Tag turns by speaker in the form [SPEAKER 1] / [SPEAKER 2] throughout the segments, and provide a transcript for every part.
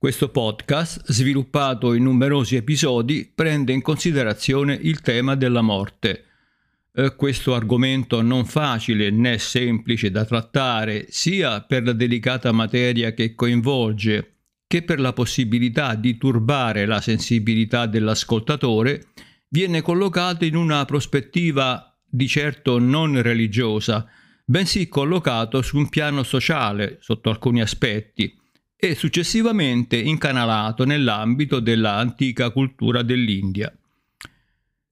[SPEAKER 1] Questo podcast, sviluppato in numerosi episodi, prende in considerazione il tema della morte. Eh, questo argomento non facile né semplice da trattare sia per la delicata materia che coinvolge che per la possibilità di turbare la sensibilità dell'ascoltatore, viene collocato in una prospettiva di certo non religiosa, bensì collocato su un piano sociale sotto alcuni aspetti, e successivamente incanalato nell'ambito della antica cultura dell'India.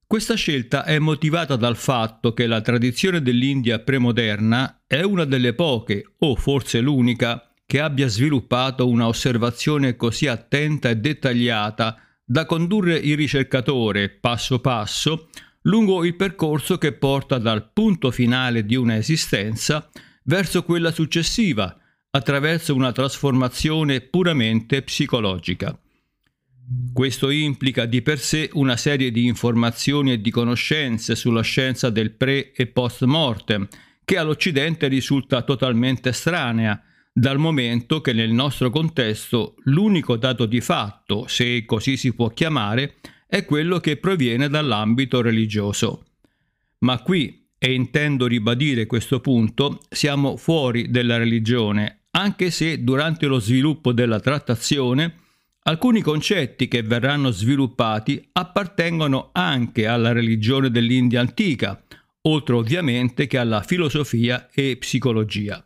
[SPEAKER 1] Questa scelta è motivata dal fatto che la tradizione dell'India premoderna è una delle poche, o forse l'unica, che abbia sviluppato una osservazione così attenta e dettagliata da condurre il ricercatore passo passo lungo il percorso che porta dal punto finale di una esistenza verso quella successiva, attraverso una trasformazione puramente psicologica. Questo implica di per sé una serie di informazioni e di conoscenze sulla scienza del pre e post mortem, che all'Occidente risulta totalmente estranea, dal momento che nel nostro contesto l'unico dato di fatto, se così si può chiamare, è quello che proviene dall'ambito religioso. Ma qui, e intendo ribadire questo punto, siamo fuori della religione anche se durante lo sviluppo della trattazione alcuni concetti che verranno sviluppati appartengono anche alla religione dell'India antica, oltre ovviamente che alla filosofia e psicologia.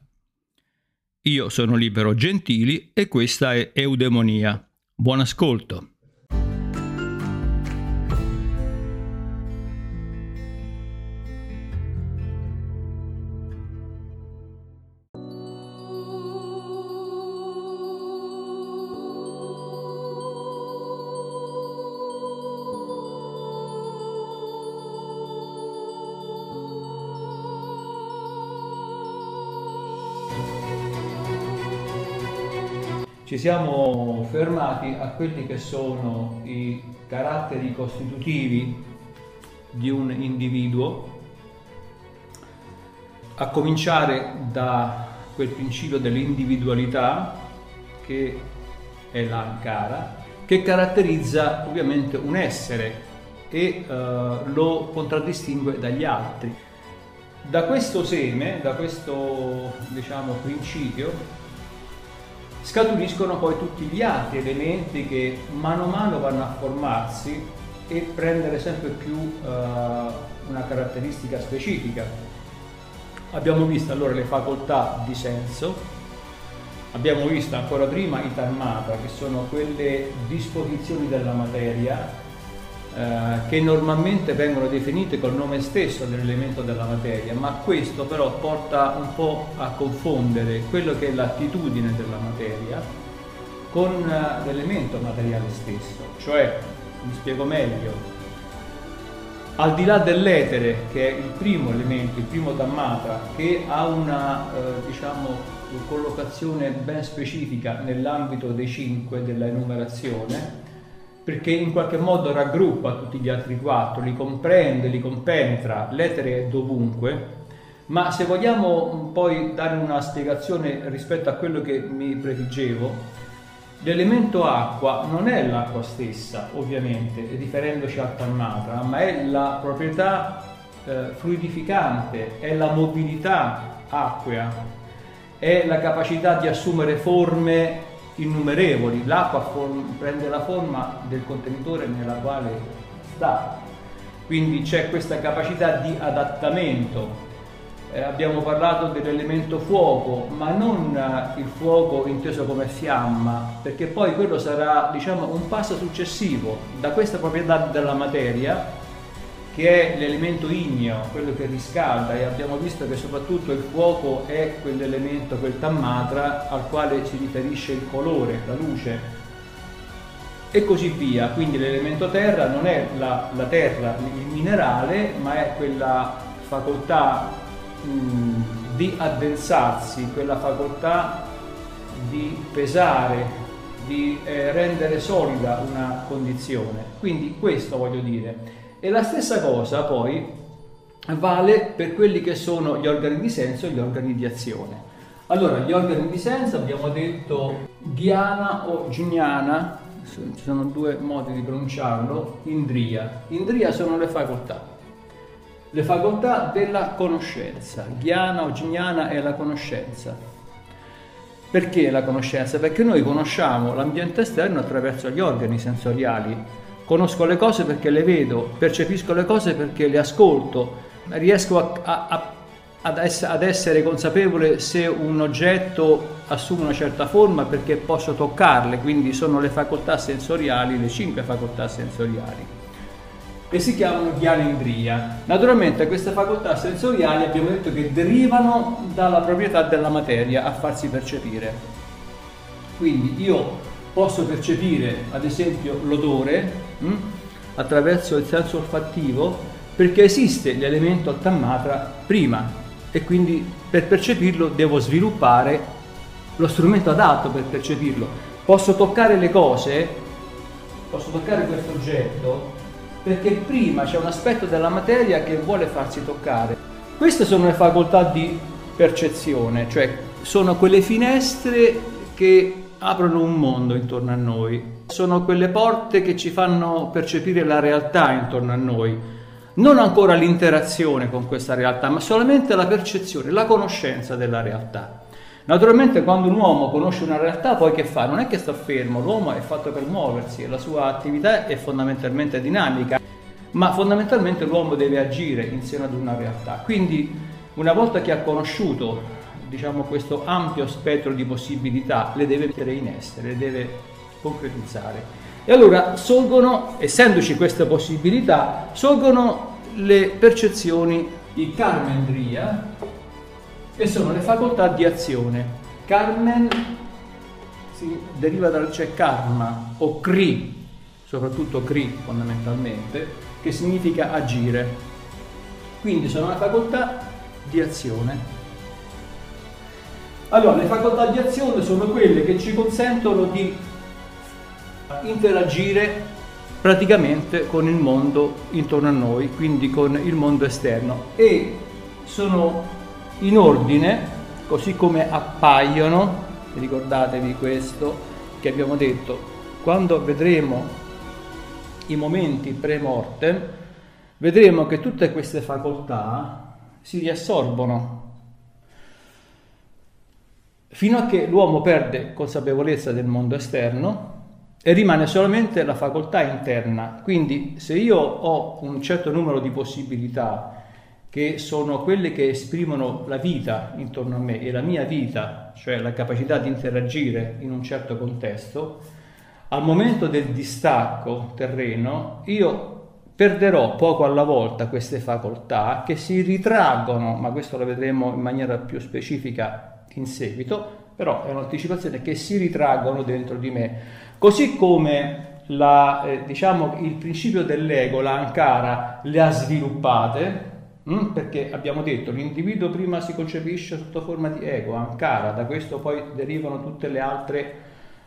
[SPEAKER 1] Io sono Libero Gentili e questa è Eudemonia. Buon ascolto. Siamo fermati a quelli che sono i caratteri costitutivi di un individuo, a cominciare da quel principio dell'individualità che è l'ankara, che caratterizza ovviamente un essere e uh, lo contraddistingue dagli altri. Da questo seme, da questo diciamo, principio, scaturiscono poi tutti gli altri elementi che mano a mano vanno a formarsi e prendere sempre più uh, una caratteristica specifica. Abbiamo visto allora le facoltà di senso, abbiamo visto ancora prima i tammata, che sono quelle disposizioni della materia eh, che normalmente vengono definite col nome stesso dell'elemento della materia, ma questo però porta un po' a confondere quello che è l'attitudine della materia con uh, l'elemento materiale stesso, cioè, mi spiego meglio, al di là dell'etere, che è il primo elemento, il primo dammata, che ha una eh, diciamo, collocazione ben specifica nell'ambito dei cinque della enumerazione, perché in qualche modo raggruppa tutti gli altri quattro, li comprende, li compenetra, l'etere è dovunque, ma se vogliamo poi dare una spiegazione rispetto a quello che mi prefiggevo, l'elemento acqua non è l'acqua stessa, ovviamente, riferendoci al Tammatra, ma è la proprietà eh, fluidificante, è la mobilità acquea, è la capacità di assumere forme innumerevoli, l'acqua form- prende la forma del contenitore nella quale sta, quindi c'è questa capacità di adattamento. Eh, abbiamo parlato dell'elemento fuoco, ma non eh, il fuoco inteso come fiamma, perché poi quello sarà diciamo, un passo successivo da questa proprietà della materia che è l'elemento igneo, quello che riscalda e abbiamo visto che soprattutto il fuoco è quell'elemento, quel tammatra al quale si riferisce il colore, la luce e così via. Quindi l'elemento terra non è la, la terra, il minerale, ma è quella facoltà mh, di addensarsi, quella facoltà di pesare, di eh, rendere solida una condizione. Quindi questo voglio dire. E la stessa cosa poi vale per quelli che sono gli organi di senso e gli organi di azione. Allora, gli organi di senso abbiamo detto ghiana o gignana, ci sono due modi di pronunciarlo, indria. Indria sono le facoltà. Le facoltà della conoscenza. Ghiana o gignana è la conoscenza. Perché la conoscenza? Perché noi conosciamo l'ambiente esterno attraverso gli organi sensoriali. Conosco le cose perché le vedo, percepisco le cose perché le ascolto, riesco a, a, a ad, ess- ad essere consapevole se un oggetto assume una certa forma perché posso toccarle, quindi sono le facoltà sensoriali, le cinque facoltà sensoriali e si chiamano ghianendria. Naturalmente queste facoltà sensoriali abbiamo detto che derivano dalla proprietà della materia a farsi percepire. Quindi io posso percepire ad esempio l'odore mh, hm, attraverso il senso olfattivo perché esiste l'elemento tammatra prima e quindi per percepirlo devo sviluppare lo strumento adatto per percepirlo. Posso toccare le cose, posso toccare questo oggetto perché prima c'è un aspetto della materia che vuole farsi toccare. Queste sono le facoltà di percezione, cioè sono quelle finestre che aprono un mondo intorno a noi, sono quelle porte che ci fanno percepire la realtà intorno a noi non ancora l'interazione con questa realtà, ma solamente la percezione, la conoscenza della realtà. Naturalmente quando un uomo conosce una realtà poi che fa? Non è che sta fermo, l'uomo è fatto per muoversi e la sua attività è fondamentalmente dinamica, ma fondamentalmente l'uomo deve agire insieme ad una realtà. Quindi una volta che ha conosciuto diciamo, questo ampio spettro di possibilità, le deve mettere in essere, le deve concretizzare. E allora sorgono, essendoci queste possibilità, sorgono le percezioni di Carmendria, che sono le facoltà di azione. Carmen si deriva dal c'è karma o kri, soprattutto kri fondamentalmente, che significa agire. Quindi sono le facoltà di azione. Allora, le facoltà di azione sono quelle che ci consentono di interagire praticamente con il mondo intorno a noi, quindi con il mondo esterno e sono in ordine così come appaiono, ricordatevi questo che abbiamo detto, quando vedremo i momenti pre-mortem, vedremo che tutte queste facoltà si riassorbono fino a che l'uomo perde consapevolezza del mondo esterno e rimane solamente la facoltà interna. Quindi se io ho un certo numero di possibilità che sono quelle che esprimono la vita intorno a me e la mia vita, cioè la capacità di interagire in un certo contesto, al momento del distacco terreno io perderò poco alla volta queste facoltà che si ritraggono, ma questo lo vedremo in maniera più specifica in seguito, però è un'anticipazione che si ritraggono dentro di me Così come la, eh, diciamo, il principio dell'ego, la Ankara, le ha sviluppate, mh? Mm, perché abbiamo detto l'individuo prima si concepisce sotto forma di ego, Ankara, da questo poi derivano tutte le altre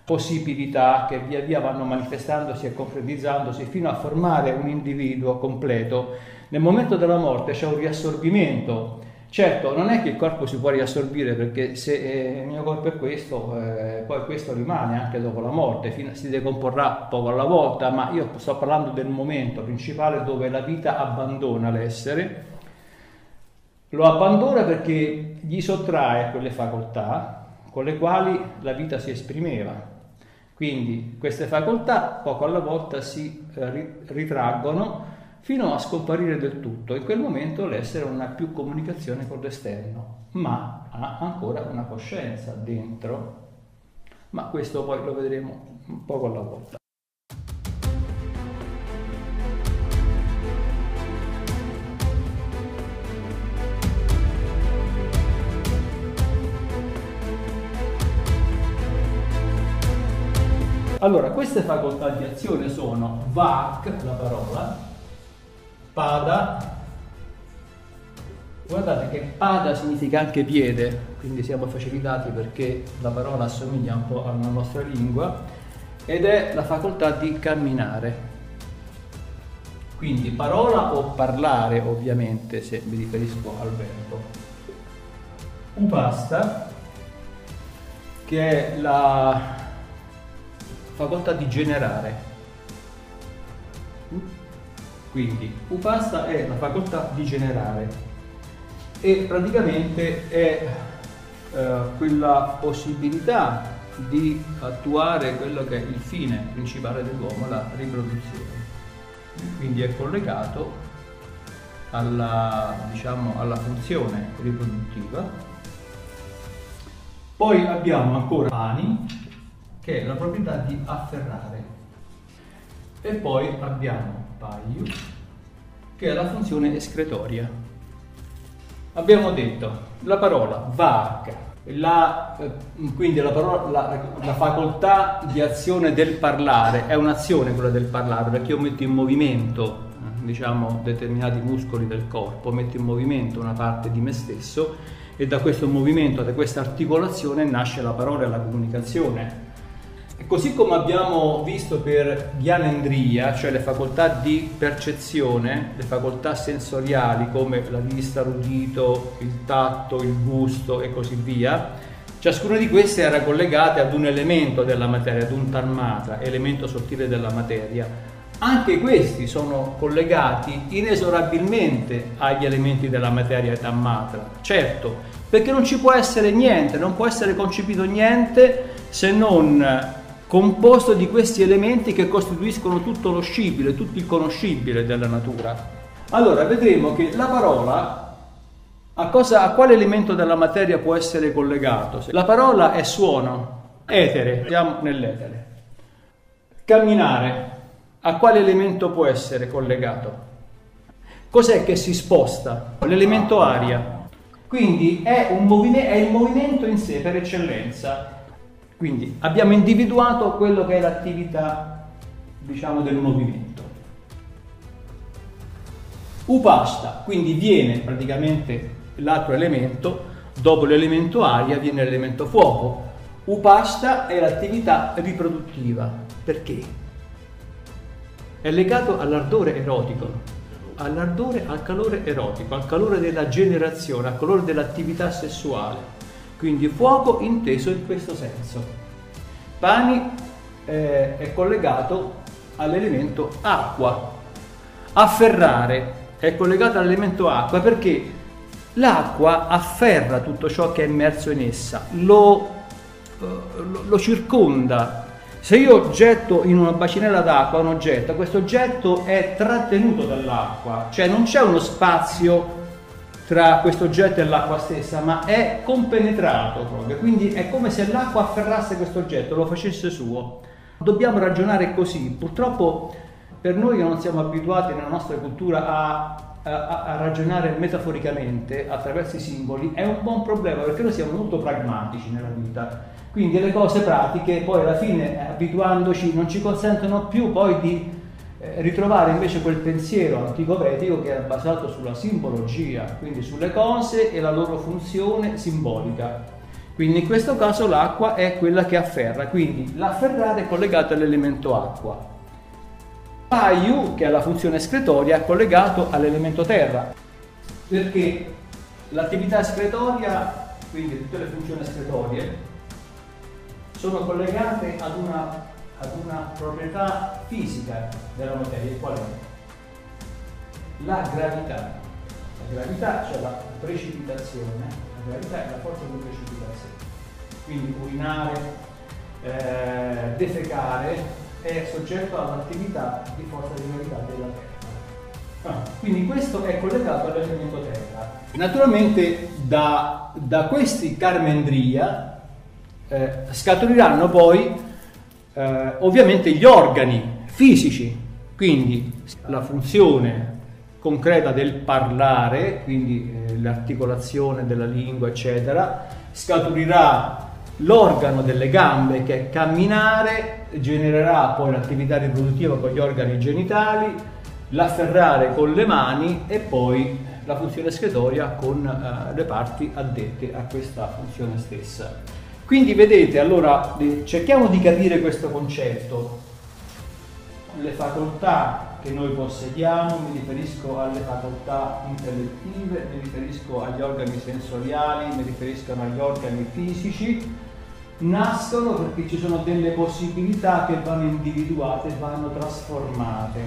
[SPEAKER 1] possibilità che via via vanno manifestandosi e concretizzandosi fino a formare un individuo completo. Nel momento della morte c'è un riassorbimento Certo, non è che il corpo si può riassorbire perché se eh, il mio corpo è questo, eh, poi questo rimane anche dopo la morte, fino, si decomporrà poco alla volta, ma io sto parlando del momento principale dove la vita abbandona l'essere. Lo abbandona perché gli sottrae quelle facoltà con le quali la vita si esprimeva. Quindi queste facoltà poco alla volta si eh, ritraggono fino a scomparire del tutto. In quel momento l'essere non ha più comunicazione con l'esterno, ma ha ancora una coscienza dentro. Ma questo poi lo vedremo un poco alla volta. Allora, queste facoltà di azione sono VAC, la parola, Pada, guardate che pada significa anche piede, quindi siamo facilitati perché la parola assomiglia un po' alla nostra lingua, ed è la facoltà di camminare. Quindi parola o parlare ovviamente se mi riferisco al verbo. Upasta che è la facoltà di generare. Quindi upasta è la facoltà di generare e praticamente è eh, quella possibilità di attuare quello che è il fine principale dell'uomo, la riproduzione. Quindi è collegato alla, diciamo, alla funzione riproduttiva. Poi abbiamo ancora pani, che è la proprietà di afferrare. E poi abbiamo paio, che è la funzione escretoria. Abbiamo detto la parola vacca la, eh, quindi la, parola, la, la, facoltà di azione del parlare è un'azione quella del parlare perché io metto in movimento diciamo, determinati muscoli del corpo, metto in movimento una parte di me stesso e da questo movimento, da questa articolazione nasce la parola e la comunicazione. E così come abbiamo visto per ghianendria, cioè le facoltà di percezione, le facoltà sensoriali come la vista, l'udito, il tatto, il gusto e così via, ciascuna di queste era collegata ad un elemento della materia, ad un tarmata, elemento sottile della materia. Anche questi sono collegati inesorabilmente agli elementi della materia tammata, certo, perché non ci può essere niente, non può essere concepito niente se non composto di questi elementi che costituiscono tutto lo scibile, tutto il conoscibile della natura. Allora vedremo che la parola a, cosa, a quale elemento della materia può essere collegato? La parola è suono, etere, siamo nell'etere. Camminare, a quale elemento può essere collegato? Cos'è che si sposta? L'elemento aria. Quindi è, movime- è il movimento in sé per eccellenza quindi abbiamo individuato quello che è l'attività, diciamo, del movimento. Upasta, quindi viene praticamente l'altro elemento, dopo l'elemento aria viene l'elemento fuoco. Upasta è l'attività riproduttiva. Perché? È legato all'ardore erotico, all'ardore, al calore erotico, al calore della generazione, al calore dell'attività sessuale. Quindi fuoco inteso in questo senso. Pani eh, è collegato all'elemento acqua. Afferrare è collegato all'elemento acqua perché l'acqua afferra tutto ciò che è immerso in essa, lo, eh, lo, lo circonda. Se io getto in una bacinella d'acqua un oggetto, questo oggetto è trattenuto dall'acqua, cioè non c'è uno spazio tra questo oggetto e l'acqua stessa, ma è compenetrato proprio, quindi è come se l'acqua afferrasse questo oggetto, lo facesse suo. Dobbiamo ragionare così, purtroppo per noi che non siamo abituati nella nostra cultura a, a, a ragionare metaforicamente attraverso i simboli è un buon problema perché noi siamo molto pragmatici nella vita, quindi le cose pratiche poi alla fine abituandoci non ci consentono più poi di eh, ritrovare invece quel pensiero antico vedico che era basato sulla simbologia, quindi sulle cose e la loro funzione simbolica. Quindi in questo caso l'acqua è quella che afferra, quindi l'afferrare è collegato all'elemento acqua. Payu, che è la funzione escretoria, è collegato all'elemento terra, perché l'attività escretoria, quindi tutte le funzioni escretorie, sono collegate ad una ad una proprietà fisica della materia, qual è? La gravità. La gravità, cioè la precipitazione, la gravità è la forza di precipitazione. Quindi urinare, eh, defecare è soggetto all'attività di forza di gravità della Terra. Ah, quindi questo è collegato all'elemento Terra. Naturalmente da, da questi Carmendria eh, scaturiranno poi eh, ovviamente gli organi fisici, quindi la funzione concreta del parlare, quindi eh, l'articolazione della lingua, eccetera, scaturirà l'organo delle gambe che è camminare, genererà poi l'attività riproduttiva con gli organi genitali, l'afferrare con le mani e poi la funzione escretoria con eh, le parti addette a questa funzione stessa. Quindi vedete, allora cerchiamo di capire questo concetto. Le facoltà che noi possediamo, mi riferisco alle facoltà intellettive, mi riferisco agli organi sensoriali, mi riferisco agli organi fisici, nascono perché ci sono delle possibilità che vanno individuate, vanno trasformate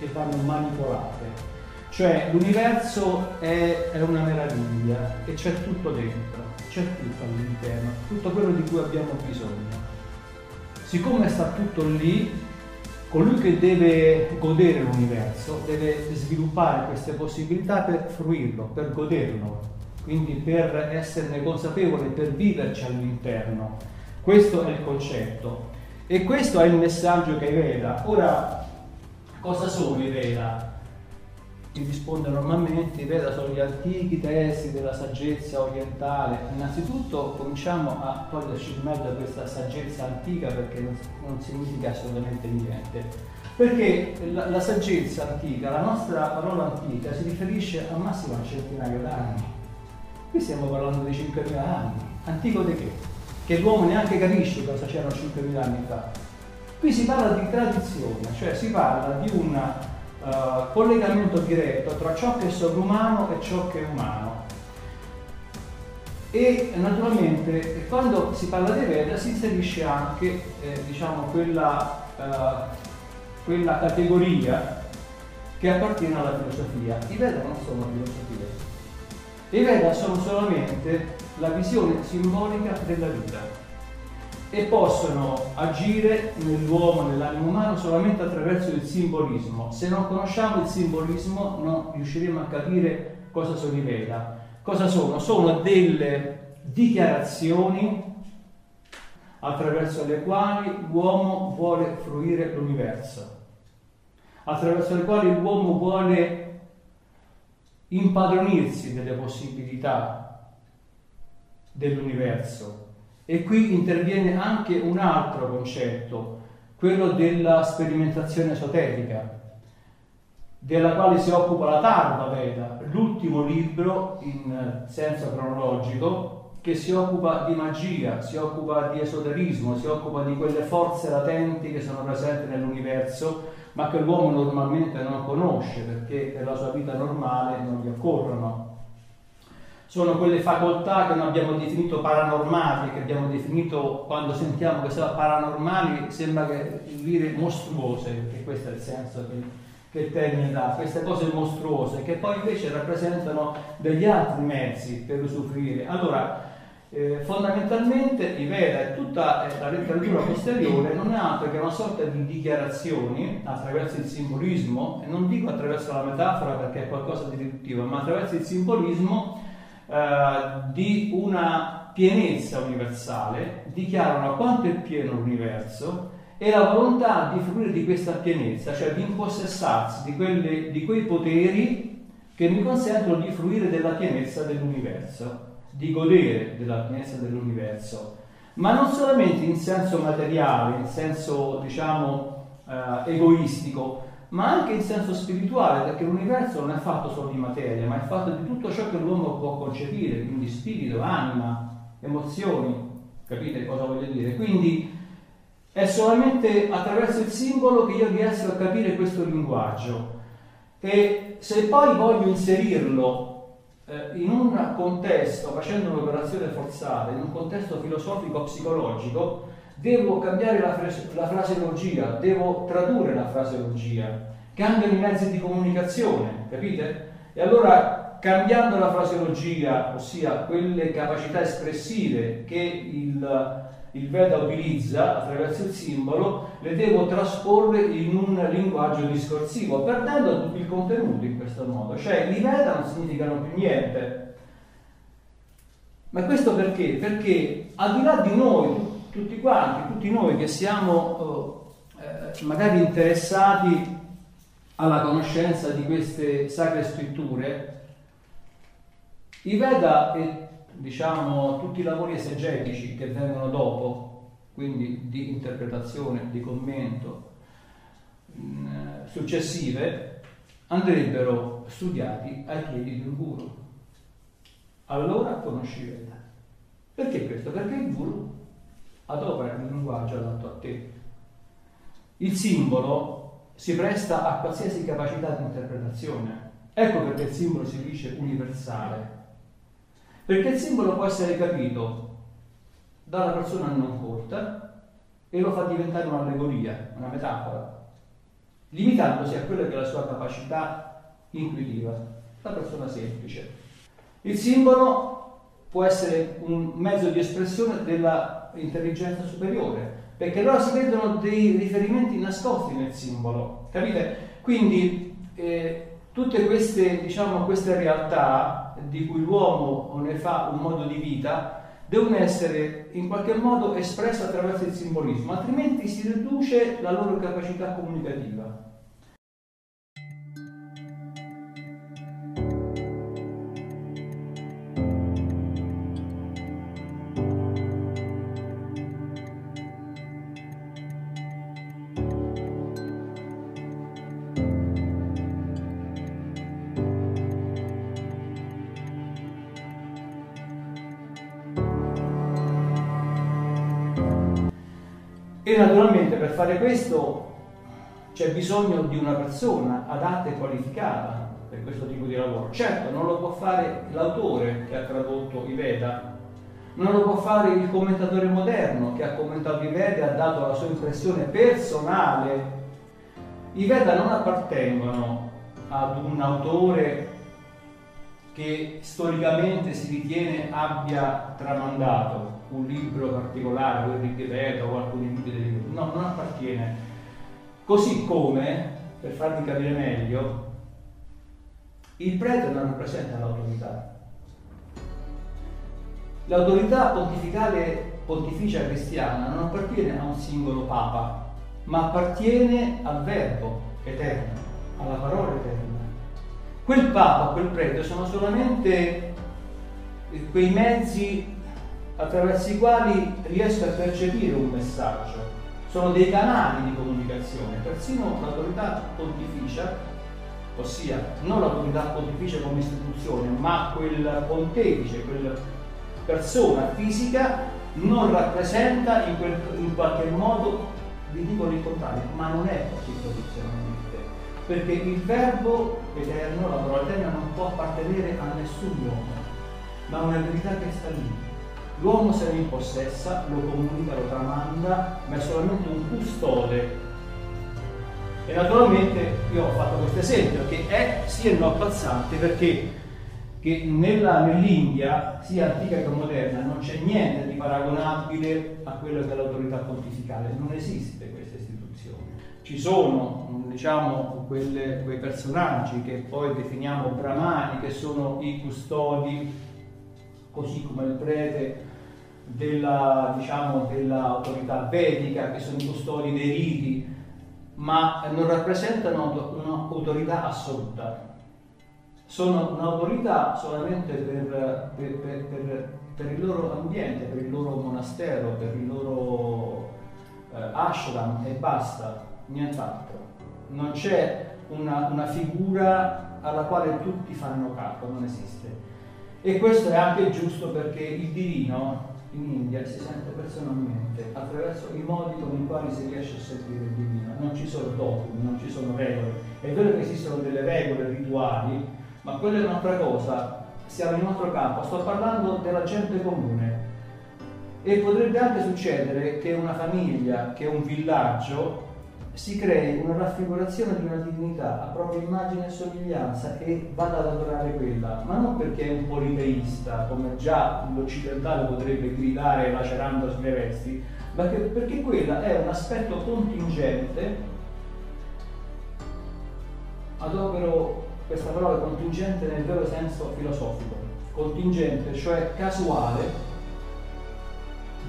[SPEAKER 1] e vanno manipolate. Cioè l'universo è, è una meraviglia e c'è tutto dentro, c'è tutto all'interno, tutto quello di cui abbiamo bisogno. Siccome sta tutto lì, colui che deve godere l'universo deve sviluppare queste possibilità per fruirlo, per goderlo, quindi per esserne consapevole, per viverci all'interno. Questo è il concetto. E questo è il messaggio che i Veda. Ora, cosa sono i Veda? Ti risponde normalmente, Veda sono gli antichi testi della saggezza orientale. Innanzitutto cominciamo a toglierci in mezzo questa saggezza antica perché non, non significa assolutamente niente. Perché la, la saggezza antica, la nostra parola antica, si riferisce al massimo a centinaia d'anni Qui stiamo parlando di 5.000 anni. Antico di che? Che l'uomo neanche capisce cosa c'erano 5.000 anni fa. Qui si parla di tradizione, cioè si parla di un uh, collegamento diretto tra ciò che è sovrumano e ciò che è umano. E naturalmente quando si parla di Veda si inserisce anche eh, diciamo, quella, uh, quella categoria che appartiene alla filosofia. I Veda non sono filosofia, i Veda sono solamente la visione simbolica della vita e possono agire nell'uomo, nell'animo umano solamente attraverso il simbolismo. Se non conosciamo il simbolismo non riusciremo a capire cosa sono i Veda. Cosa sono? Sono delle dichiarazioni attraverso le quali l'uomo vuole fruire l'universo, attraverso le quali l'uomo vuole impadronirsi delle possibilità dell'universo. E qui interviene anche un altro concetto, quello della sperimentazione esoterica, della quale si occupa la Tarva Veda, l'ultimo libro in senso cronologico che si occupa di magia, si occupa di esoterismo, si occupa di quelle forze latenti che sono presenti nell'universo ma che l'uomo normalmente non conosce perché per la sua vita normale non gli occorrono. Sono quelle facoltà che noi abbiamo definito paranormali, che abbiamo definito quando sentiamo che sono paranormali, sembra che dire mostruose, perché questo è il senso che, che il termine dà, queste cose mostruose, che poi invece rappresentano degli altri mezzi per usufruire. Allora, eh, fondamentalmente i Veda e tutta eh, la letteratura posteriore non è altro che una sorta di dichiarazioni attraverso il simbolismo, e non dico attraverso la metafora perché è qualcosa di riduttivo, ma attraverso il simbolismo eh, di una pienezza universale, dichiarano quanto è pieno l'universo e la volontà di fruire di questa pienezza, cioè di impossessarsi di, quelle, di quei poteri che mi consentono di fruire della pienezza dell'universo di godere della pienezza dell'universo, ma non solamente in senso materiale, in senso diciamo eh, egoistico, ma anche in senso spirituale, perché l'universo non è fatto solo di materia, ma è fatto di tutto ciò che l'uomo può concepire, quindi spirito, anima, emozioni, capite cosa voglio dire? Quindi è solamente attraverso il simbolo che io riesco a capire questo linguaggio e se poi voglio inserirlo eh, in un contesto, facendo un'operazione forzata, in un contesto filosofico-psicologico, devo cambiare la, fras- la fraseologia, devo tradurre la fraseologia, cambiano i mezzi di comunicazione, capite? E allora cambiando la fraseologia, ossia quelle capacità espressive che il il Veda utilizza attraverso il simbolo, le devo trasporre in un linguaggio discorsivo, perdendo tutto il contenuto in questo modo. Cioè, i Veda non significano più niente. Ma questo perché? Perché al di là di noi, tutti quanti, tutti noi che siamo eh, magari interessati alla conoscenza di queste sacre scritture, i Veda e diciamo, tutti i lavori esegetici che vengono dopo, quindi di interpretazione, di commento, mh, mm, successive, andrebbero studiati ai piedi di un guru. Allora conosci Veda. Perché questo? Perché il guru adopera il linguaggio adatto a te. Il simbolo si presta a qualsiasi capacità di interpretazione. Ecco perché il simbolo si dice universale, perché il simbolo può essere capito dalla persona non colta e lo fa diventare un'allegoria, una metafora, limitandosi a quella che è la sua capacità intuitiva, la persona semplice. Il simbolo può essere un mezzo di espressione della intelligenza superiore, perché allora si vedono dei riferimenti nascosti nel simbolo, capite? Quindi eh, tutte queste, diciamo, queste realtà di cui l'uomo ne fa un modo di vita devono essere in qualche modo espresse attraverso il simbolismo, altrimenti si riduce la loro capacità comunicativa. Fare questo c'è bisogno di una persona adatta e qualificata per questo tipo di lavoro. Certo, non lo può fare l'autore che ha tradotto i Veda, non lo può fare il commentatore moderno che ha commentato i Veda e ha dato la sua impressione personale. I Veda non appartengono ad un autore che storicamente si ritiene abbia tramandato un libro particolare, o il Rigveda o alcuni libri libro, no, non appartiene. Così come, per farvi capire meglio, il prete non rappresenta l'autorità. L'autorità pontificale pontificia cristiana non appartiene a un singolo papa, ma appartiene al verbo eterno, alla parola eterna. Quel papa, quel prete sono solamente quei mezzi attraverso i quali riesco a percepire un messaggio. Sono dei canali di comunicazione, persino l'autorità pontificia, ossia non l'autorità pontificia come istituzione, ma quel pontefice, quella persona fisica, non rappresenta in, quel, in qualche modo, vi dico il contrario, ma non è così tradizionalmente, perché il verbo eterno, la parola eterna, non può appartenere a nessun uomo, ma è una verità che sta lì L'uomo se ne impossessa, lo comunica, lo tramanda, ma è solamente un custode. E naturalmente io ho fatto questo esempio che è sì e no abbazzante perché nell'India, sia antica che moderna, non c'è niente di paragonabile a quello che è l'autorità pontificale, non esiste questa istituzione. Ci sono, diciamo, quelle, quei personaggi che poi definiamo brahmani, che sono i custodi così come il prete della, diciamo, dell'autorità vedica, che sono i custodi dei riti, ma non rappresentano un'autorità assoluta. Sono un'autorità solamente per, per, per, per, il loro ambiente, per il loro monastero, per il loro eh, ashram e basta, nient'altro. Non c'è una, una figura alla quale tutti fanno capo, non esiste. E questo è anche giusto perché il divino in India si sente personalmente attraverso i modi con i quali si riesce a sentire il divino. Non ci sono dogmi, non ci sono regole. È vero che esistono delle regole rituali, ma quella è un'altra cosa. Siamo in un altro campo. Sto parlando della gente comune. E potrebbe anche succedere che una famiglia, che un villaggio si crei una raffigurazione di una divinità a propria immagine e somiglianza e vada ad adorare quella, ma non perché è un politeista, come già l'occidentale potrebbe gridare lacerandosi le vesti, ma perché quella è un aspetto contingente, adopero questa parola contingente nel vero senso filosofico, contingente, cioè casuale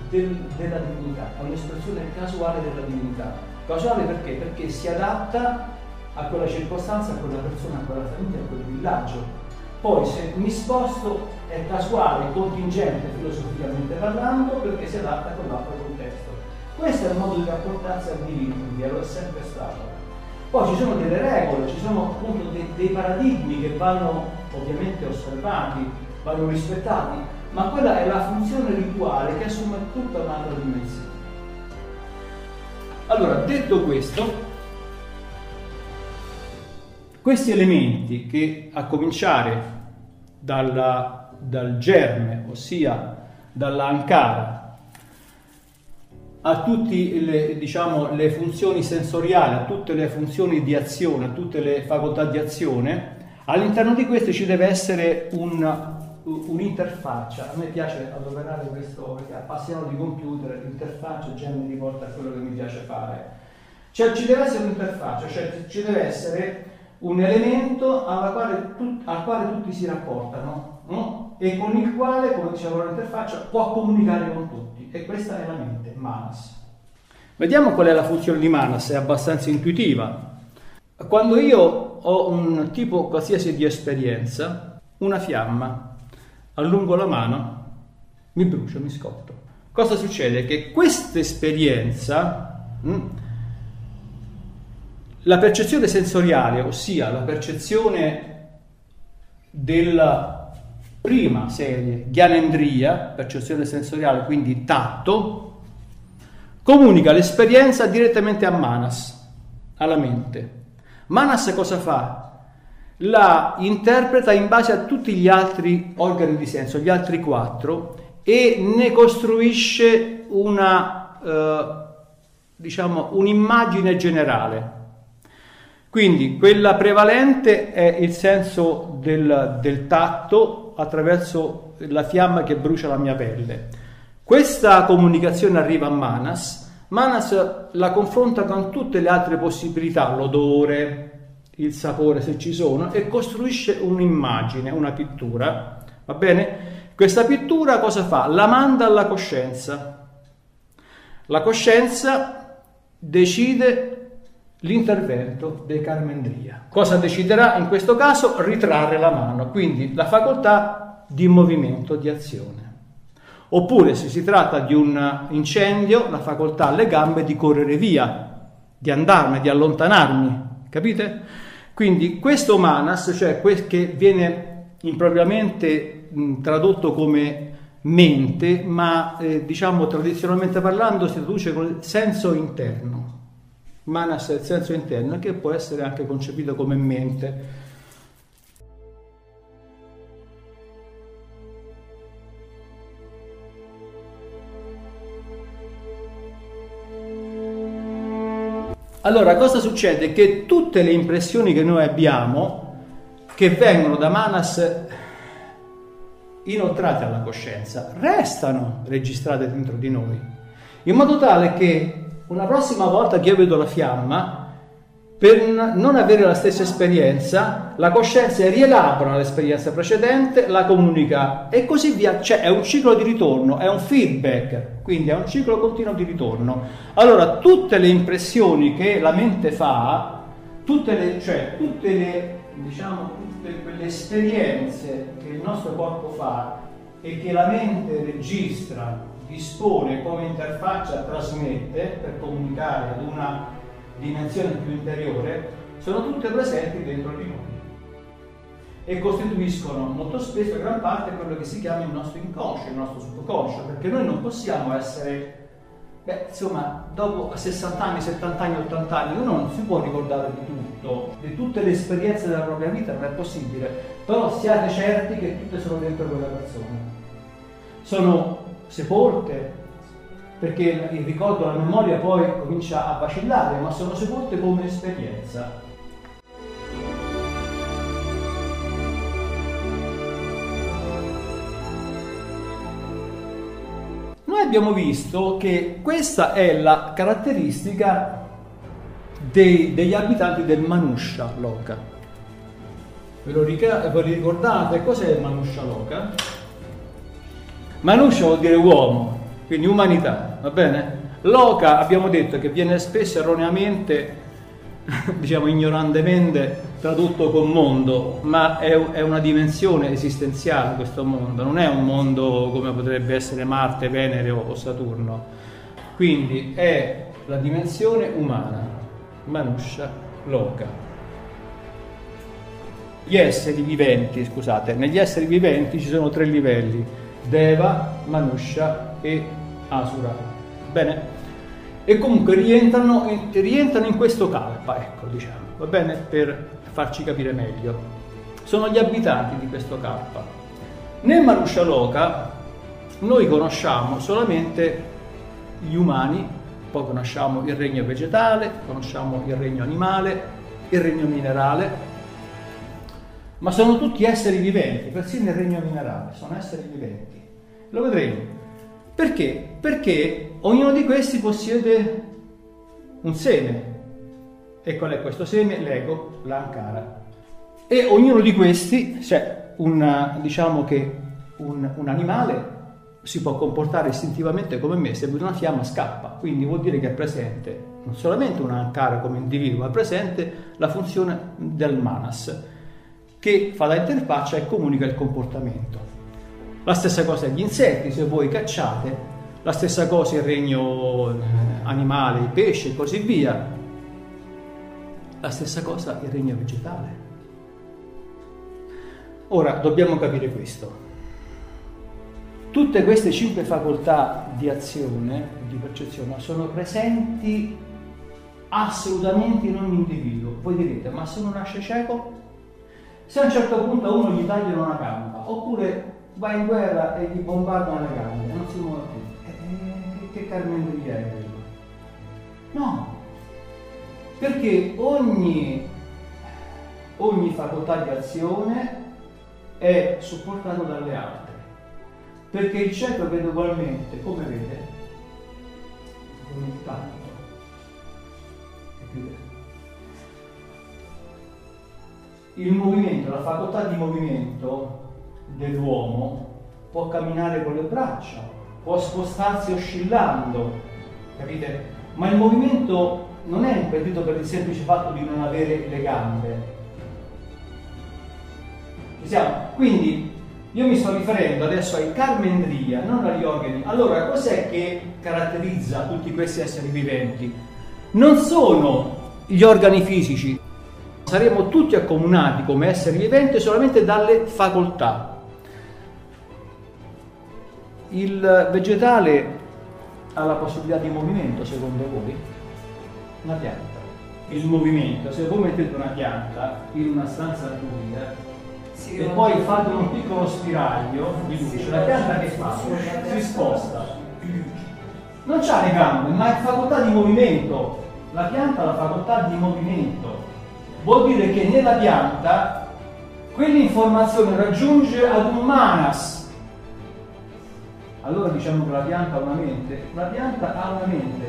[SPEAKER 1] del, della divinità, è un'espressione casuale della divinità Casuale perché? Perché si adatta a quella circostanza, a quella persona, a quella famiglia, a quel villaggio. Poi se mi sposto è casuale, contingente filosoficamente parlando perché si adatta a quell'altro contesto. Questo è il modo di rapportarsi al divino, quindi lo è sempre stato. Poi ci sono delle regole, ci sono appunto dei, dei paradigmi che vanno ovviamente osservati, vanno rispettati, ma quella è la funzione rituale che assume tutta un'altra dimensione. Allora, detto questo, questi elementi che a cominciare dalla, dal germe, ossia dall'ankara, a tutte le, diciamo, le funzioni sensoriali, a tutte le funzioni di azione, a tutte le facoltà di azione, all'interno di queste ci deve essere un, un'interfaccia. A me piace adoperare questo perché appassionato di computer, l'interfaccia già mi riporta a quello che mi piace fare. Cioè ci deve essere un'interfaccia, cioè ci deve essere un elemento quale tu, al quale tutti si rapportano no? e con il quale, come diceva l'interfaccia, può comunicare con tutti. E questa è la mente, Manas. Vediamo qual è la funzione di Manas, è abbastanza intuitiva. Quando io ho un tipo qualsiasi di esperienza, una fiamma, allungo la mano, mi brucio, mi scotto. Cosa succede? Che questa esperienza, hm, la percezione sensoriale, ossia la percezione della prima serie, ghianendria, percezione sensoriale, quindi tatto, comunica l'esperienza direttamente a Manas, alla mente. Manas cosa fa? La interpreta in base a tutti gli altri organi di senso, gli altri quattro, e ne costruisce una, eh, diciamo, un'immagine generale. Quindi quella prevalente è il senso del, del tatto attraverso la fiamma che brucia la mia pelle. Questa comunicazione arriva a Manas, Manas la confronta con tutte le altre possibilità, l'odore, il sapore se ci sono, e costruisce un'immagine, una pittura. Va bene? Questa pittura cosa fa? La manda alla coscienza. La coscienza decide l'intervento dei Carmendria. Cosa deciderà in questo caso? Ritrarre la mano, quindi la facoltà di movimento, di azione. Oppure se si tratta di un incendio, la facoltà alle gambe di correre via, di andarmi, di allontanarmi, capite? Quindi questo manas, cioè quel che viene impropriamente mh, tradotto come mente, ma eh, diciamo tradizionalmente parlando si traduce con senso interno. Manas è il senso interno che può essere anche concepito come mente Allora, cosa succede? Che tutte le impressioni che noi abbiamo, che vengono da Manas inoltrate alla coscienza, restano registrate dentro di noi, in modo tale che una prossima volta che io vedo la fiamma, per non avere la stessa esperienza, la coscienza rielabora l'esperienza precedente, la comunica e così via. Cioè è un ciclo di ritorno, è un feedback, quindi è un ciclo continuo di ritorno. Allora, tutte le impressioni che la mente fa, tutte le, cioè tutte le, diciamo, tutte quelle esperienze che il nostro corpo fa e che la mente registra, dispone come interfaccia, trasmette per comunicare ad una dimensione più interiore, sono tutte presenti dentro di noi e costituiscono molto spesso gran parte quello che si chiama il nostro inconscio, il nostro subconscio, perché noi non possiamo essere, beh, insomma, dopo 60 anni, 70 anni, 80 anni, uno non si può ricordare di tutto, di tutte le esperienze della propria vita, non è possibile, però siate certi che tutte sono dentro quella persona. Sono sepolte, perché il ricordo, la memoria poi comincia a vacillare, ma sono sepolte come esperienza. Noi abbiamo visto che questa è la caratteristica dei, degli abitanti del Manusha Loka. Ve lo ricordate? Cos'è il Manusha Loka? Manusha vuol dire uomo, quindi umanità, va bene? Loca abbiamo detto che viene spesso erroneamente, diciamo ignorantemente, tradotto con mondo, ma è, è, una dimensione esistenziale questo mondo, non è un mondo come potrebbe essere Marte, Venere o, o Saturno. Quindi è la dimensione umana, Manusha Loka. Gli esseri viventi, scusate, negli esseri viventi ci sono tre livelli, Deva, Manusha e Asura. Bene? E comunque rientrano, rientrano in questo kalpa, ecco, diciamo, va bene? Per farci capire meglio. Sono gli abitanti di questo kalpa. Nel Manushaloka noi conosciamo solamente gli umani, poi conosciamo il regno vegetale, conosciamo il regno animale, il regno minerale, ma sono tutti esseri viventi, persino il regno minerale, sono esseri viventi. Lo vedremo. Perché? Perché ognuno di questi possiede un seme. E qual è questo seme? L'ego, l'ankara. E ognuno di questi, cioè una, diciamo che un, un animale si può comportare istintivamente come me, se vede una fiamma scappa, quindi vuol dire che è presente non solamente una ankara come individuo, ma è presente la funzione del manas, che fa da interfaccia e comunica il comportamento. La stessa cosa gli insetti, se voi cacciate, la stessa cosa il regno eh, animale, i pesci e così via, la stessa cosa il regno vegetale. Ora dobbiamo capire questo. Tutte queste cinque facoltà di azione, di percezione, sono presenti assolutamente in ogni individuo. Voi direte, ma se uno nasce cieco? Se a un certo punto uno gli tagliano una gamba, oppure va in guerra e gli bombardano le gambe non si muove più, eh, che, che Carmen è quello? No, perché ogni, ogni facoltà di azione è supportato dalle altre perché il cieco vede ugualmente, come vede? Con il tanto. Il movimento, la facoltà di movimento dell'uomo può camminare con le braccia, può spostarsi oscillando, capite? Ma il movimento non è impedito per il semplice fatto di non avere le gambe. Ci siamo? Quindi io mi sto riferendo adesso ai carmendria, non agli organi. Allora, cos'è che caratterizza tutti questi esseri viventi? Non sono gli organi fisici, saremo tutti accomunati come esseri viventi solamente dalle facoltà. Il vegetale ha la possibilità di movimento, secondo voi? Una pianta. Il movimento, se voi mettete una pianta in una stanza buia, e poi fate un piccolo spiraglio di luce, la pianta che fa? Si sposta. Non ha le gambe, ma ha facoltà di movimento. La pianta ha la facoltà di movimento. Vuol dire che nella pianta quell'informazione raggiunge ad un manas. Allora diciamo che la pianta ha una mente. La pianta ha una mente.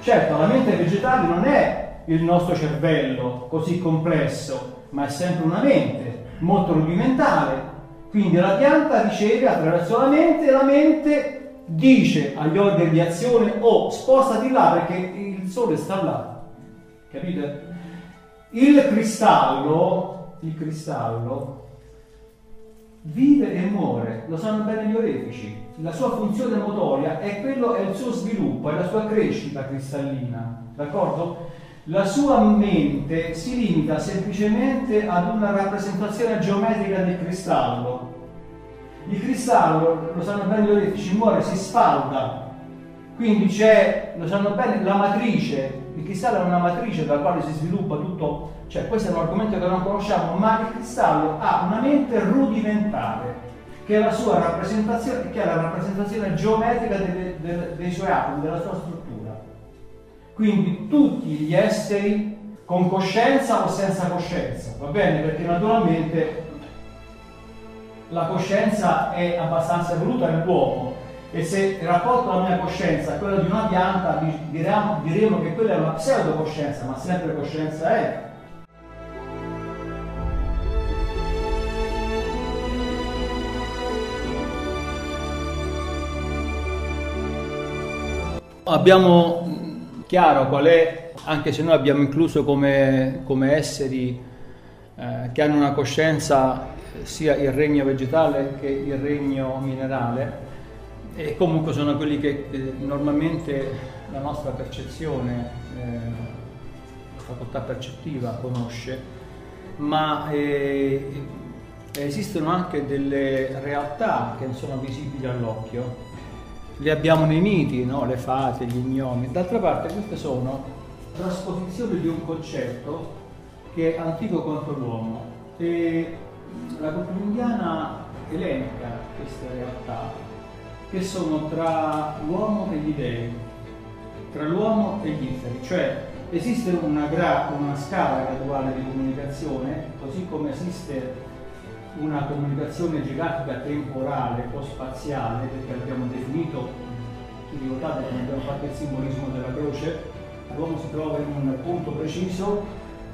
[SPEAKER 1] Certo, la mente vegetale non è il nostro cervello così complesso, ma è sempre una mente molto rudimentale. Quindi la pianta riceve attraverso la mente e la mente dice agli organi di azione oh spostati là perché il sole sta là. Capite? Il cristallo, il cristallo vive e muore, lo sanno bene gli orefici. La sua funzione motoria è quello, è il suo sviluppo, è la sua crescita cristallina, d'accordo? La sua mente si limita semplicemente ad una rappresentazione geometrica del cristallo. Il cristallo, lo sanno bene gli orefici, muore, si sfalda. Quindi c'è, lo sanno bene, la matrice. Il cristallo è una matrice dalla quale si sviluppa tutto, cioè questo è un argomento che non conosciamo, ma il cristallo ha una mente rudimentale, che è la sua rappresentazione, che è la rappresentazione geometrica delle, delle, dei suoi atomi, della sua struttura. Quindi tutti gli esseri con coscienza o senza coscienza, va bene? Perché naturalmente la coscienza è abbastanza evoluta nell'uomo e se il rapporto della mia coscienza è quello di una pianta, diremo, diremo che quella è una pseudo coscienza, ma sempre coscienza è. Abbiamo chiaro qual è, anche se noi abbiamo incluso come, come esseri eh, che hanno una coscienza sia il regno vegetale che il regno minerale, e comunque sono quelli che eh, normalmente la nostra percezione, eh, facoltà percettiva conosce, ma eh, esistono anche delle realtà che sono visibili all'occhio le abbiamo nei miti, no? le fate, gli gnomi. D'altra parte queste sono trasposizioni di un concetto che è antico contro l'uomo e la cultura indiana elenca queste realtà che sono tra l'uomo e gli dei. tra l'uomo e gli inferi, cioè esiste una, una scala graduale di comunicazione, così come esiste una comunicazione gerarchica temporale o spaziale, perché l'abbiamo definito, vi ricordate quando abbiamo fatto il simbolismo della croce, l'uomo si trova in un punto preciso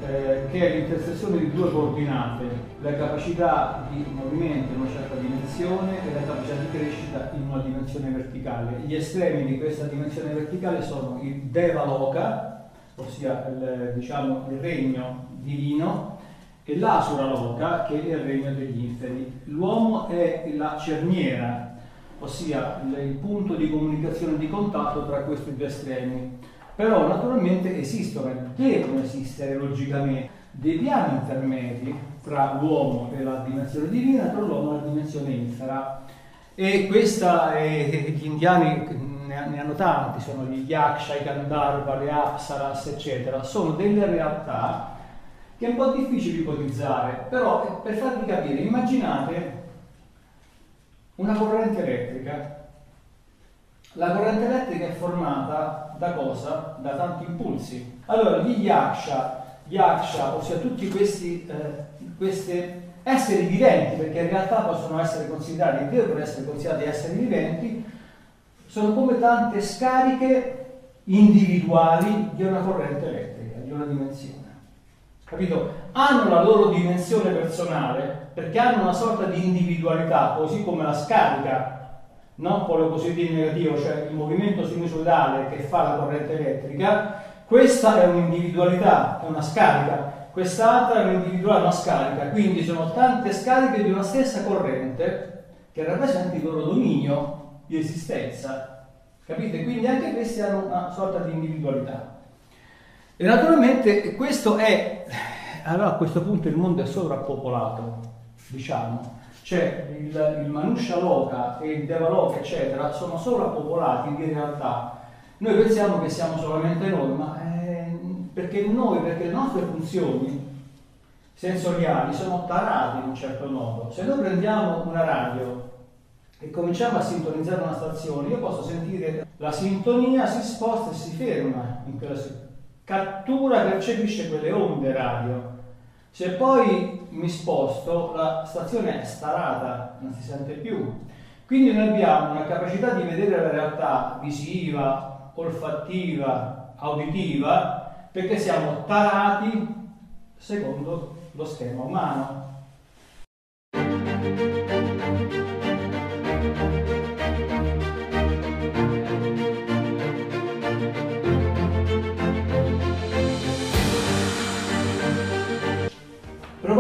[SPEAKER 1] eh, che è l'intersezione di due coordinate, la capacità di movimento in una certa dimensione e la capacità di crescita in una dimensione verticale. Gli estremi di questa dimensione verticale sono il Deva Loka, ossia il, diciamo, il regno divino, e l'Asura Loka, che è il regno degli inferi. L'uomo è la cerniera, ossia il punto di comunicazione di contatto tra questi due estremi però naturalmente esistono, devono esistere logicamente dei piani intermedi tra l'uomo e la dimensione divina, tra l'uomo e la dimensione infera. E questa, eh, gli indiani ne, hanno tanti, sono gli Yaksha, i Gandharva, le Apsaras, eccetera. Sono delle realtà che è un po' difficile ipotizzare, però per farvi capire, immaginate una corrente elettrica la corrente elettrica è formata da cosa? Da tanti impulsi. Allora, gli yaksha, yaksha ossia tutti questi eh, esseri viventi, perché in realtà possono essere considerati, devono essere considerati esseri viventi, sono come tante scariche individuali di una corrente elettrica, di una dimensione. Capito? Hanno la loro dimensione personale perché hanno una sorta di individualità, così come la scarica no? polo positivo e negativo, cioè il movimento sinusoidale che fa la corrente elettrica, questa è un'individualità, è una scarica, quest'altra è un'individuale, una scarica, quindi sono tante scariche di una stessa corrente che rappresenta il loro dominio di esistenza, capite? Quindi anche questi hanno una sorta di individualità. E naturalmente questo è, allora a questo punto il mondo è sovrappopolato, diciamo, cioè il, il Manusha Loka e il Devaloka eccetera sono sovrappopolati in realtà. Noi pensiamo che siamo solamente noi ma eh, perché noi perché le nostre funzioni sensoriali sono tarate in un certo modo. Se noi prendiamo una radio e cominciamo a sintonizzare una stazione io posso sentire la sintonia si sposta e si ferma in quella cattura percepisce quelle onde radio se poi mi sposto, la stazione è starata, non si sente più. Quindi noi abbiamo una capacità di vedere la realtà visiva, olfattiva, auditiva, perché siamo tarati secondo lo schema umano.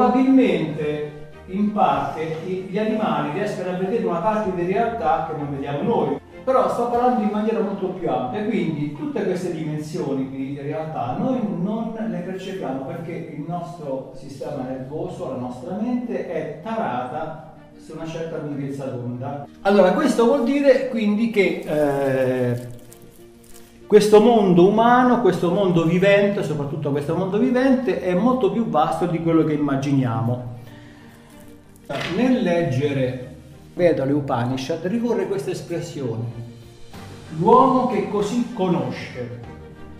[SPEAKER 1] Probabilmente in parte gli animali riescono a vedere una parte di realtà che non vediamo noi. Però sto parlando in maniera molto più ampia, quindi tutte queste dimensioni di realtà noi non le percepiamo perché il nostro sistema nervoso, la nostra mente è tarata su una certa lunghezza d'onda. Allora, questo vuol dire quindi che eh, questo mondo umano, questo mondo vivente, soprattutto questo mondo vivente, è molto più vasto di quello che immaginiamo. Nel leggere Veda le Upanishad ricorre questa espressione, l'uomo che così conosce,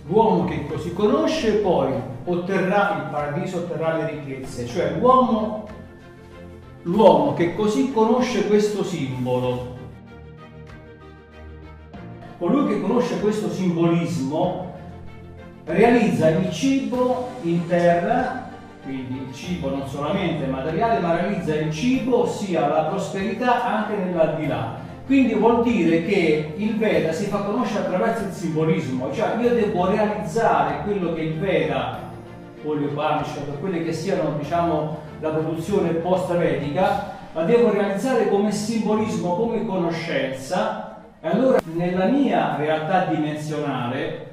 [SPEAKER 1] l'uomo che così conosce poi otterrà il paradiso, otterrà le ricchezze, cioè l'uomo, l'uomo che così conosce questo simbolo, colui che conosce questo simbolismo realizza il cibo in terra, quindi il cibo non solamente materiale, ma realizza il cibo, ossia la prosperità anche nell'aldilà. Quindi vuol dire che il Veda si fa conoscere attraverso il simbolismo, cioè io devo realizzare quello che il Veda o le Upanishad, quelle che siano diciamo la produzione post-vedica, la devo realizzare come simbolismo, come conoscenza e allora nella mia realtà dimensionale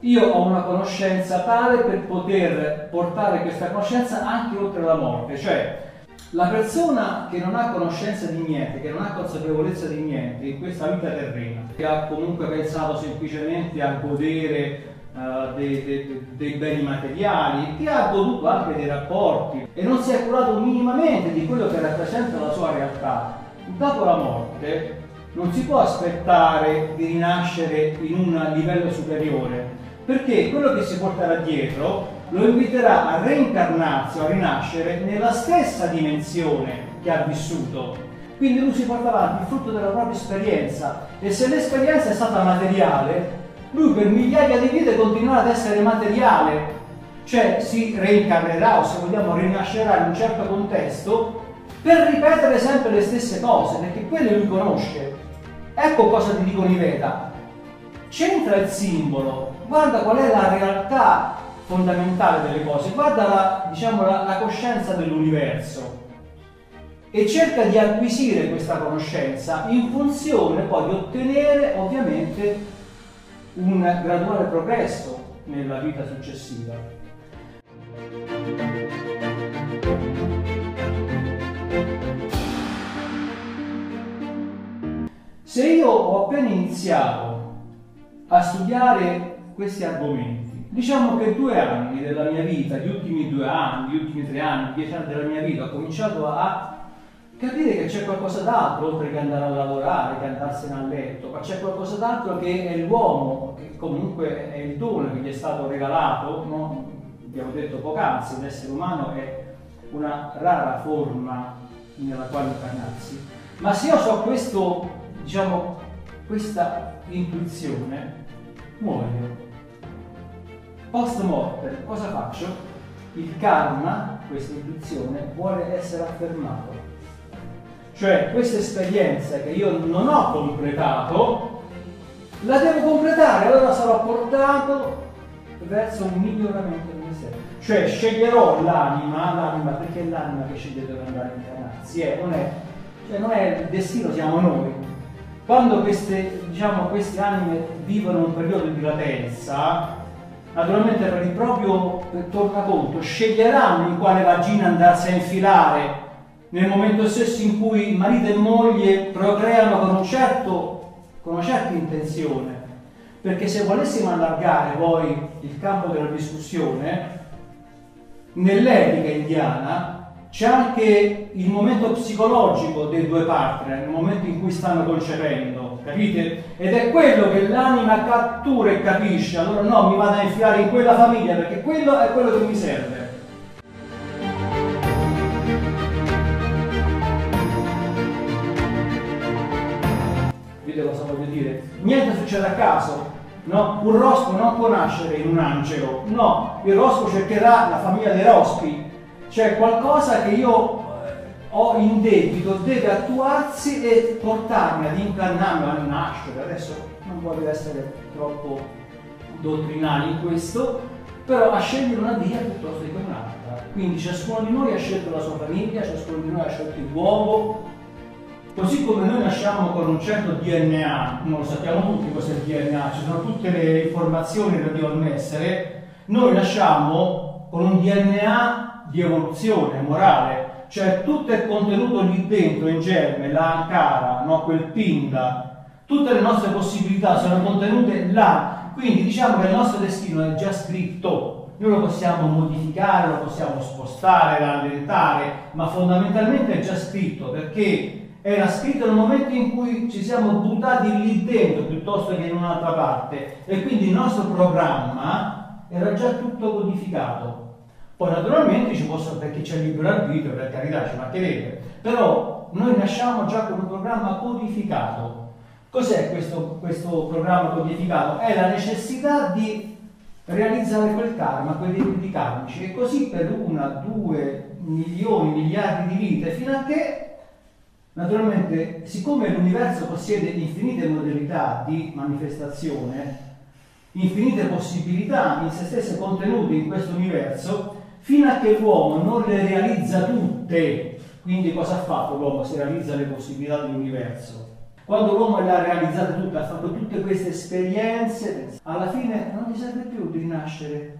[SPEAKER 1] io ho una conoscenza tale per poter portare questa conoscenza anche oltre la morte, cioè la persona che non ha conoscenza di niente, che non ha consapevolezza di niente in questa vita terrena, che ha comunque pensato semplicemente a godere uh, dei, dei, dei, beni materiali, che ha goduto anche dei rapporti e non si è curato minimamente di quello che rappresenta la sua realtà, dopo la morte non si può aspettare di rinascere in un livello superiore, perché quello che si porterà dietro lo inviterà a reincarnarsi o a rinascere nella stessa dimensione che ha vissuto. Quindi lui si porta avanti il frutto della propria esperienza e se l'esperienza è stata materiale, lui per migliaia di vite continuerà ad essere materiale, cioè si reincarnerà o se vogliamo rinascerà in un certo contesto per ripetere sempre le stesse cose, perché quelle lui conosce. Ecco cosa ti dicono i Veda. C'entra il simbolo, guarda qual è la realtà fondamentale delle cose, guarda la, diciamo, la, la coscienza dell'universo e cerca di acquisire questa conoscenza in funzione poi di ottenere ovviamente un graduale progresso nella vita successiva. Se io ho appena iniziato a studiare questi argomenti, diciamo che due anni della mia vita, gli ultimi due anni, gli ultimi tre anni, dieci anni della mia vita, ho cominciato a capire che c'è qualcosa d'altro oltre che andare a lavorare, che andarsene a letto, ma c'è qualcosa d'altro che è l'uomo, che comunque è il dono che gli è stato regalato, no? abbiamo detto poc'anzi, l'essere umano è una rara forma nella quale incarnarsi, ma se io ho questo, diciamo, questa intuizione, muoio. Post mortem, cosa faccio? Il karma, questa intuizione, vuole essere affermato cioè questa esperienza che io non ho completato, la devo completare, allora sarò portato verso un miglioramento di me stesso. Cioè sceglierò l'anima, l'anima perché è l'anima che sceglie dove andare a incarnarsi, eh, non, è, cioè non è il destino, siamo noi. Quando queste, diciamo, queste anime vivono un periodo di latenza, naturalmente per il proprio tornaconto sceglieranno in quale vagina andarsi a infilare. Nel momento stesso in cui marito e moglie procreano con, un certo, con una certa intenzione, perché se volessimo allargare poi il campo della discussione, nell'etica indiana c'è anche il momento psicologico dei due partner, nel momento in cui stanno concependo, capite? Ed è quello che l'anima cattura e capisce, allora no, mi vado a infilare in quella famiglia perché quello è quello che mi serve. capite cosa voglio dire? Niente succede a caso, no? Un rospo non può nascere in un angelo, no, il rospo cercherà la famiglia dei rospi, cioè qualcosa che io eh, ho in debito deve attuarsi e portarmi ad incannarmi a nascere. Adesso non voglio essere troppo dottrinali in questo, però a scegliere una via piuttosto che un'altra. Quindi ciascuno di noi ha scelto la sua famiglia, ciascuno di noi ha scelto il luogo, Così come noi nasciamo con un certo DNA, non lo sappiamo tutti cos'è il DNA, ci sono tutte le informazioni relative al essere, noi nasciamo con un DNA di evoluzione morale, cioè tutto è contenuto lì dentro in germe, la ankara, no? quel pinda, tutte le nostre possibilità sono contenute là, quindi diciamo che il nostro destino è già scritto, noi lo possiamo modificare, lo possiamo spostare, rallentare, ma fondamentalmente è già scritto perché era scritto nel momento in cui ci siamo buttati lì dentro piuttosto che in un'altra parte e quindi il nostro programma era già tutto codificato. Poi naturalmente ci posso, perché c'è il libero arbitrio, per carità ci mancherebbe, però noi nasciamo già con un programma codificato. Cos'è questo, questo programma codificato? È la necessità di realizzare quel karma, quei debiti karmici e così per una, due milioni, miliardi di vite fino a che Naturalmente, siccome l'universo possiede infinite modalità di manifestazione, infinite possibilità in se stesse contenute in questo universo, fino a che l'uomo non le realizza tutte, quindi cosa ha fatto l'uomo? Si realizza le possibilità dell'universo. Quando l'uomo le ha realizzate tutte, ha fatto tutte queste esperienze, alla fine non gli serve più di rinascere.